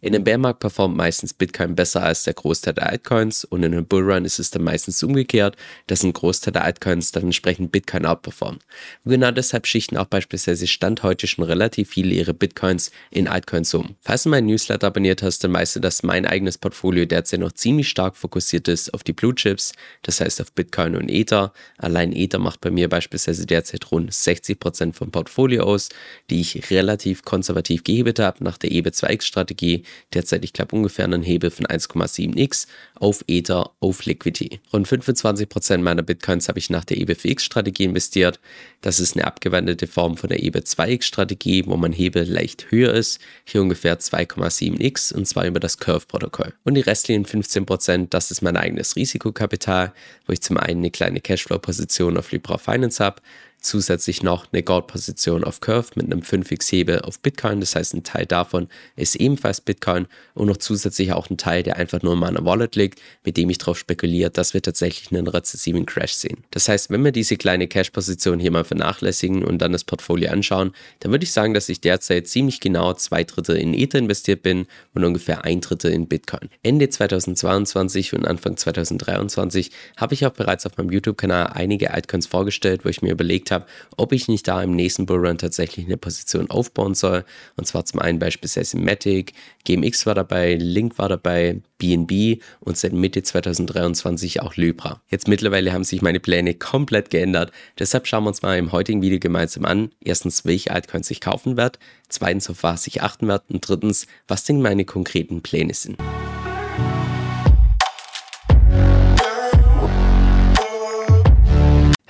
In einem Bärmarkt performt meistens Bitcoin besser als der Großteil der Altcoins und in einem Bullrun ist es dann meistens umgekehrt, dass ein Großteil der Altcoins dann entsprechend Bitcoin outperformt. Und genau deshalb schichten auch beispielsweise Stand heute schon relativ viele ihre Bitcoins in Altcoins um. Falls du meinen Newsletter abonniert hast, dann weißt du, dass mein eigenes Portfolio derzeit noch ziemlich stark fokussiert ist auf die Blue Chips, das heißt auf Bitcoin und Ether. Allein Ether macht bei mir beispielsweise derzeit rund 60% vom Portfolio aus, die ich relativ konservativ gehebelt habe nach der EB2X-Strategie derzeit, ich glaube, ungefähr einen Hebel von 1,7x auf Ether auf Liquidity. Rund 25% meiner Bitcoins habe ich nach der EBFX-Strategie investiert. Das ist eine abgewandelte Form von der EB2X-Strategie, wo mein Hebel leicht höher ist. Hier ungefähr 2,7x und zwar über das Curve-Protokoll. Und die restlichen 15%, das ist mein eigenes Risikokapital, wo ich zum einen eine kleine Cashflow-Position auf Libra Finance habe, zusätzlich noch eine Gold-Position auf Curve mit einem 5x-Hebel auf Bitcoin. Das heißt, ein Teil davon ist ebenfalls Bitcoin und noch zusätzlich auch ein Teil, der einfach nur in meiner Wallet liegt, mit dem ich darauf spekuliere, dass wir tatsächlich einen rezessiven Crash sehen. Das heißt, wenn wir diese kleine Cash-Position hier mal vernachlässigen und dann das Portfolio anschauen, dann würde ich sagen, dass ich derzeit ziemlich genau zwei Drittel in Ether investiert bin und ungefähr ein Drittel in Bitcoin. Ende 2022 und Anfang 2023 habe ich auch bereits auf meinem YouTube-Kanal einige Altcoins vorgestellt, wo ich mir überlegt überlegt habe, ob ich nicht da im nächsten Bullrun tatsächlich eine Position aufbauen soll. Und zwar zum einen beispielsweise Matic, GMX war dabei, Link war dabei, BNB und seit Mitte 2023 auch Libra. Jetzt mittlerweile haben sich meine Pläne komplett geändert. Deshalb schauen wir uns mal im heutigen Video gemeinsam an. Erstens, welche Altcoins ich kaufen werde. Zweitens, auf was ich achten werde. Und drittens, was denn meine konkreten Pläne sind.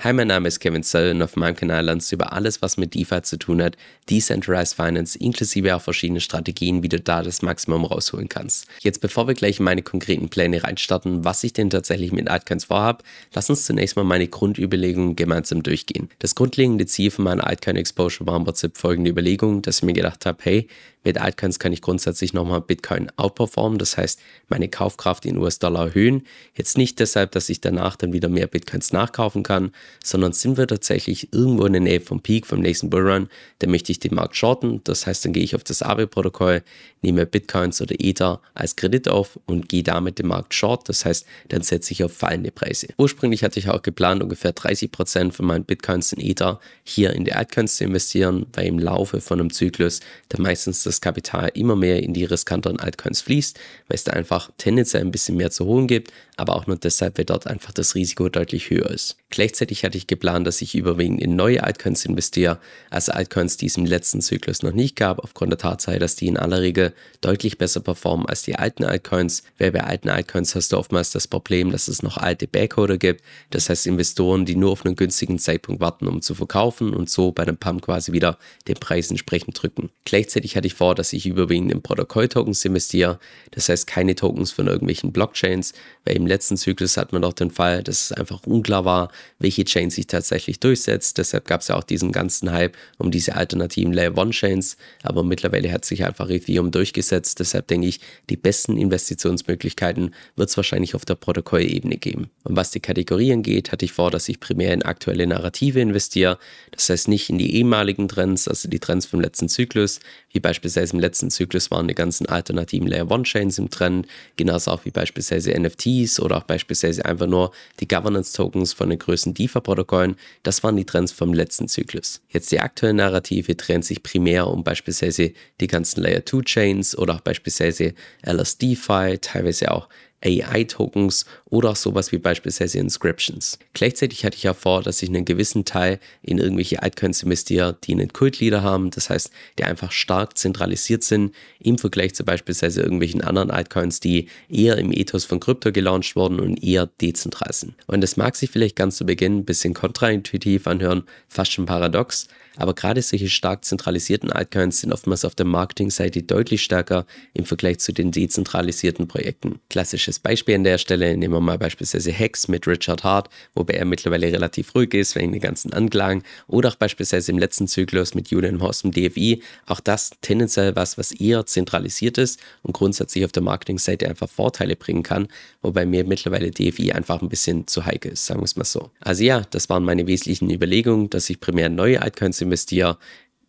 Hi, mein Name ist Kevin Zell und auf meinem Kanal lernst du über alles, was mit DeFi zu tun hat, Decentralized Finance, inklusive auch verschiedene Strategien, wie du da das Maximum rausholen kannst. Jetzt, bevor wir gleich in meine konkreten Pläne reinstarten, was ich denn tatsächlich mit Altcoins vorhabe, lass uns zunächst mal meine Grundüberlegungen gemeinsam durchgehen. Das grundlegende Ziel von meiner Altcoin Exposure war im Prinzip folgende Überlegung, dass ich mir gedacht habe, hey, mit Altcoins kann ich grundsätzlich nochmal Bitcoin outperformen, das heißt meine Kaufkraft in US-Dollar erhöhen. Jetzt nicht deshalb, dass ich danach dann wieder mehr Bitcoins nachkaufen kann, sondern sind wir tatsächlich irgendwo in der Nähe vom Peak, vom nächsten Bullrun, dann möchte ich den Markt shorten. Das heißt, dann gehe ich auf das ABE-Protokoll, nehme Bitcoins oder Ether als Kredit auf und gehe damit den Markt short. Das heißt, dann setze ich auf fallende Preise. Ursprünglich hatte ich auch geplant, ungefähr 30% von meinen Bitcoins in Ether hier in die Altcoins zu investieren, weil im Laufe von einem Zyklus dann meistens das Kapital immer mehr in die riskanteren Altcoins fließt, weil es da einfach tendenziell ein bisschen mehr zu holen gibt, aber auch nur deshalb, weil dort einfach das Risiko deutlich höher ist. Gleichzeitig hatte ich geplant, dass ich überwiegend in neue Altcoins investiere, also Altcoins, die es im letzten Zyklus noch nicht gab, aufgrund der Tatsache, dass die in aller Regel deutlich besser performen als die alten Altcoins. Weil bei alten Altcoins hast du oftmals das Problem, dass es noch alte Backholder gibt, das heißt Investoren, die nur auf einen günstigen Zeitpunkt warten, um zu verkaufen und so bei einem Pump quasi wieder den Preis entsprechend drücken. Gleichzeitig hatte ich vor, dass ich überwiegend in Protokoll-Tokens investiere, das heißt keine Tokens von irgendwelchen Blockchains, weil im letzten Zyklus hat man doch den Fall, dass es einfach unklar war, welche Chain sich tatsächlich durchsetzt. Deshalb gab es ja auch diesen ganzen Hype um diese alternativen Layer One Chains. Aber mittlerweile hat sich einfach Ethereum durchgesetzt. Deshalb denke ich, die besten Investitionsmöglichkeiten wird es wahrscheinlich auf der Protokollebene geben. Und was die Kategorien geht, hatte ich vor, dass ich primär in aktuelle Narrative investiere. Das heißt nicht in die ehemaligen Trends, also die Trends vom letzten Zyklus, wie beispielsweise im letzten Zyklus waren die ganzen alternativen Layer One Chains im Trend, genauso auch wie beispielsweise NFTs oder auch beispielsweise einfach nur die Governance Tokens von den größten DeFi-Protokollen. Das waren die Trends vom letzten Zyklus. Jetzt die aktuelle Narrative drehen sich primär um beispielsweise die ganzen Layer 2 Chains oder auch beispielsweise LSDFi, teilweise auch AI-Tokens oder auch sowas wie beispielsweise Inscriptions. Gleichzeitig hatte ich auch vor, dass ich einen gewissen Teil in irgendwelche Altcoins investiere, die einen Kultleader haben, das heißt, die einfach stark zentralisiert sind im Vergleich zu beispielsweise irgendwelchen anderen Altcoins, die eher im Ethos von Krypto gelauncht wurden und eher dezentral sind. Und das mag sich vielleicht ganz zu Beginn ein bisschen kontraintuitiv anhören, fast schon paradox, aber gerade solche stark zentralisierten Altcoins sind oftmals auf der Marketingseite deutlich stärker im Vergleich zu den dezentralisierten Projekten. Klassisches Beispiel an der Stelle nehmen wir mal beispielsweise Hex mit Richard Hart, wobei er mittlerweile relativ ruhig ist wegen den ganzen Anklagen, oder auch beispielsweise im letzten Zyklus mit Julian Horst im DFI. Auch das tendenziell was, was eher zentralisiert ist und grundsätzlich auf der Marketingseite einfach Vorteile bringen kann, wobei mir mittlerweile DFI einfach ein bisschen zu heikel ist, sagen wir es mal so. Also ja, das waren meine wesentlichen Überlegungen, dass ich primär neue Altcoins investiere,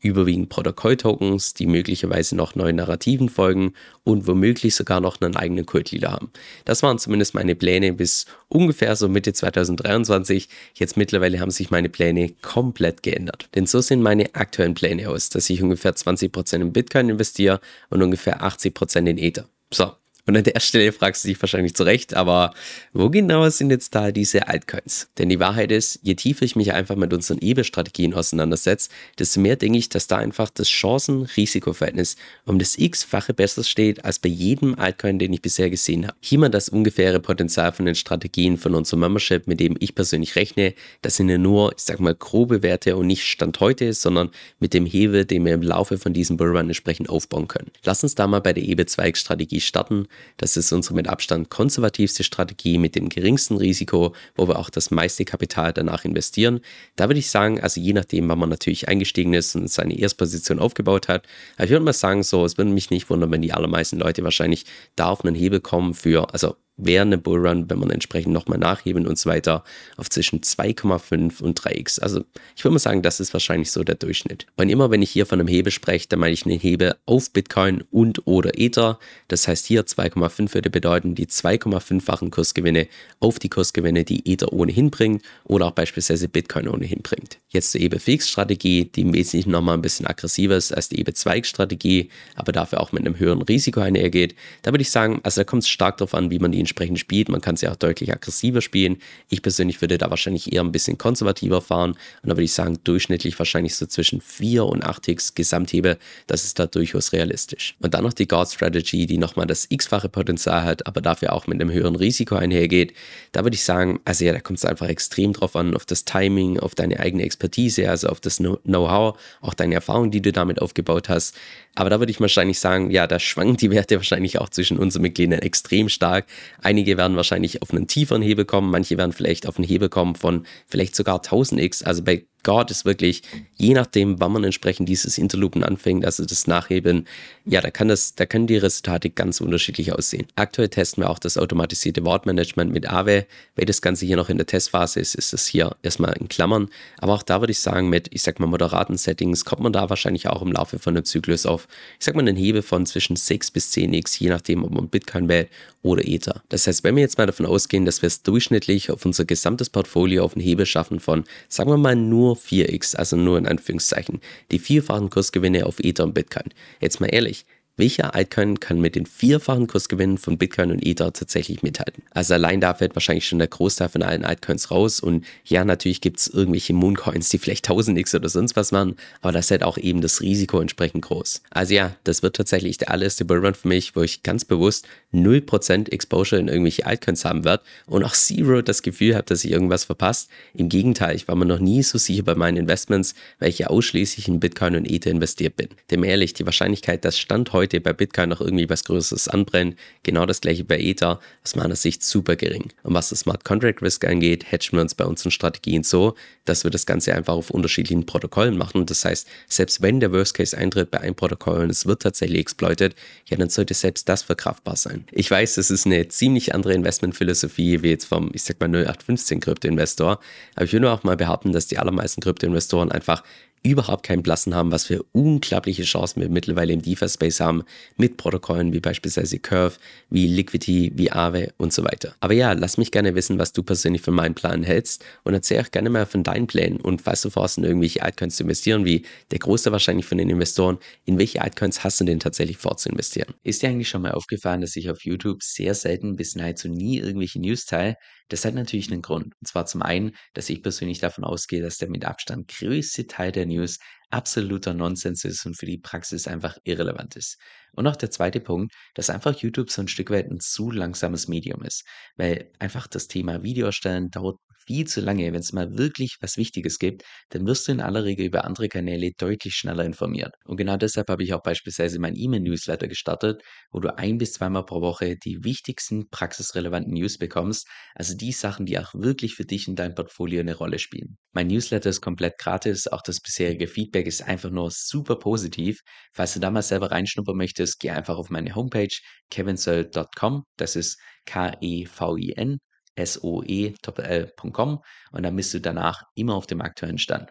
überwiegend Protokoll-Tokens, die möglicherweise noch neuen Narrativen folgen und womöglich sogar noch einen eigenen Kultleader haben. Das waren zumindest meine Pläne bis ungefähr so Mitte 2023. Jetzt mittlerweile haben sich meine Pläne komplett geändert. Denn so sehen meine aktuellen Pläne aus, dass ich ungefähr 20% in Bitcoin investiere und ungefähr 80% in Ether. So, und an der Stelle fragst du dich wahrscheinlich zurecht, aber wo genau sind jetzt da diese Altcoins? Denn die Wahrheit ist, je tiefer ich mich einfach mit unseren EBE-Strategien auseinandersetze, desto mehr denke ich, dass da einfach das Chancen-Risiko-Verhältnis um das x-fache besser steht als bei jedem Altcoin, den ich bisher gesehen habe. Hier mal das ungefähre Potenzial von den Strategien von unserem Membership, mit dem ich persönlich rechne. Das sind ja nur, ich sag mal, grobe Werte und nicht Stand heute, sondern mit dem Hebel, den wir im Laufe von diesem Bullrun entsprechend aufbauen können. Lass uns da mal bei der EBE-Zweig-Strategie starten. Das ist unsere mit Abstand konservativste Strategie mit dem geringsten Risiko, wo wir auch das meiste Kapital danach investieren. Da würde ich sagen, also je nachdem, wann man natürlich eingestiegen ist und seine Erstposition aufgebaut hat, aber ich würde mal sagen, so, es würde mich nicht wundern, wenn die allermeisten Leute wahrscheinlich da auf einen Hebel kommen für, also während dem Bullrun, wenn man entsprechend nochmal nachheben und so weiter, auf zwischen 2,5 und 3x. Also ich würde mal sagen, das ist wahrscheinlich so der Durchschnitt. Und immer wenn ich hier von einem Hebel spreche, dann meine ich einen Hebel auf Bitcoin und oder Ether. Das heißt hier 2,5 würde bedeuten die 2,5-fachen Kursgewinne auf die Kursgewinne, die Ether ohnehin bringt oder auch beispielsweise Bitcoin ohnehin bringt. Jetzt zur EBE-Fix-Strategie, die im Wesentlichen nochmal ein bisschen aggressiver ist als die EBE-Zweig-Strategie, aber dafür auch mit einem höheren Risiko einhergeht. Da würde ich sagen, also da kommt es stark darauf an, wie man die entsprechend spielt. Man kann sie auch deutlich aggressiver spielen. Ich persönlich würde da wahrscheinlich eher ein bisschen konservativer fahren. Und da würde ich sagen, durchschnittlich wahrscheinlich so zwischen 4 und 8x Gesamthebe. Das ist da durchaus realistisch. Und dann noch die Guard Strategy, die nochmal das x-fache Potenzial hat, aber dafür auch mit einem höheren Risiko einhergeht. Da würde ich sagen, also ja, da kommt es einfach extrem drauf an, auf das Timing, auf deine eigene Expertise, also auf das Know-how, auch deine Erfahrung, die du damit aufgebaut hast. Aber da würde ich wahrscheinlich sagen, ja, da schwanken die Werte wahrscheinlich auch zwischen unseren Mitgliedern extrem stark. Einige werden wahrscheinlich auf einen tieferen Hebel kommen, manche werden vielleicht auf einen Hebel kommen von vielleicht sogar 1000x. Also bei God ist wirklich, je nachdem, wann man entsprechend dieses Interloopen anfängt, also das Nachheben, ja, da kann das, da können die Resultate ganz unterschiedlich aussehen. Aktuell testen wir auch das automatisierte Wortmanagement mit Aave. Weil das Ganze hier noch in der Testphase ist, ist es hier erstmal in Klammern. Aber auch da würde ich sagen, mit, ich sag mal, moderaten Settings kommt man da wahrscheinlich auch im Laufe von einem Zyklus auf, ich sag mal, einen Hebel von zwischen 6 bis 10x, je nachdem, ob man Bitcoin wählt oder Ether. Das heißt, wenn wir jetzt mal davon ausgehen, dass wir es durchschnittlich auf unser gesamtes Portfolio auf einen Hebel schaffen von, sagen wir mal, nur nur 4x, also nur in Anführungszeichen, die vierfachen Kursgewinne auf Ether und Bitcoin. Jetzt mal ehrlich, welcher Altcoin kann mit den vierfachen Kursgewinnen von Bitcoin und Ether tatsächlich mithalten? Also allein da fällt wahrscheinlich schon der Großteil von allen Altcoins raus. Und ja, natürlich gibt es irgendwelche Mooncoins, die vielleicht 1000x oder sonst was machen, aber das ist halt auch eben das Risiko entsprechend groß. Also ja, das wird tatsächlich der allererste Bullrun für mich, wo ich ganz bewusst 0% Exposure in irgendwelche Altcoins haben werde und auch Zero das Gefühl habe, dass ich irgendwas verpasst. Im Gegenteil, ich war mir noch nie so sicher bei meinen Investments, weil ich ja ausschließlich in Bitcoin und Ether investiert bin. Dem ehrlich, die Wahrscheinlichkeit, dass Stand heute heute bei Bitcoin noch irgendwie was Größeres anbrennen. Genau das gleiche bei Ether, aus meiner Sicht super gering. Und was das Smart Contract Risk angeht, hatchen wir uns bei unseren Strategien so, dass wir das Ganze einfach auf unterschiedlichen Protokollen machen. Das heißt, selbst wenn der Worst Case eintritt bei einem Protokoll und es wird tatsächlich exploited, ja, dann sollte selbst das verkraftbar sein. Ich weiß, das ist eine ziemlich andere Investmentphilosophie wie jetzt vom, ich sag mal, 0815 Krypto-Investor, aber ich würde auch mal behaupten, dass die allermeisten Krypto-Investoren einfach überhaupt keinen Blassen haben, was für unglaubliche Chancen wir mittlerweile im DeFi-Space haben mit Protokollen wie beispielsweise Curve, wie Liquidity, wie Aave und so weiter. Aber ja, lass mich gerne wissen, was du persönlich von meinen Plan hältst und erzähl auch gerne mal von deinen Plänen und falls du vorhast, in irgendwelche Altcoins zu investieren, wie der Großteil wahrscheinlich von den Investoren, in welche Altcoins hast du denn tatsächlich vor zu investieren? Ist dir eigentlich schon mal aufgefallen, dass ich auf YouTube sehr selten bis nahezu nie irgendwelche News teile? Das hat natürlich einen Grund. Und zwar zum einen, dass ich persönlich davon ausgehe, dass der mit Abstand größte Teil der News absoluter Nonsens ist und für die Praxis einfach irrelevant ist. Und auch der zweite Punkt, dass einfach YouTube so ein Stück weit ein zu langsames Medium ist, weil einfach das Thema Video erstellen dauert viel zu lange. Wenn es mal wirklich was Wichtiges gibt, dann wirst du in aller Regel über andere Kanäle deutlich schneller informiert. Und genau deshalb habe ich auch beispielsweise mein E-Mail-Newsletter gestartet, wo du ein bis zweimal pro Woche die wichtigsten praxisrelevanten News bekommst, also die Sachen, die auch wirklich für dich in deinem Portfolio eine Rolle spielen. Mein Newsletter ist komplett gratis, auch das bisherige Feedback ist einfach nur super positiv. Falls du da mal selber reinschnuppern möchtest, geh einfach auf meine Homepage kevinsoe.com, das ist K-E-V-I-N soe.com und dann bist du danach immer auf dem aktuellen Stand.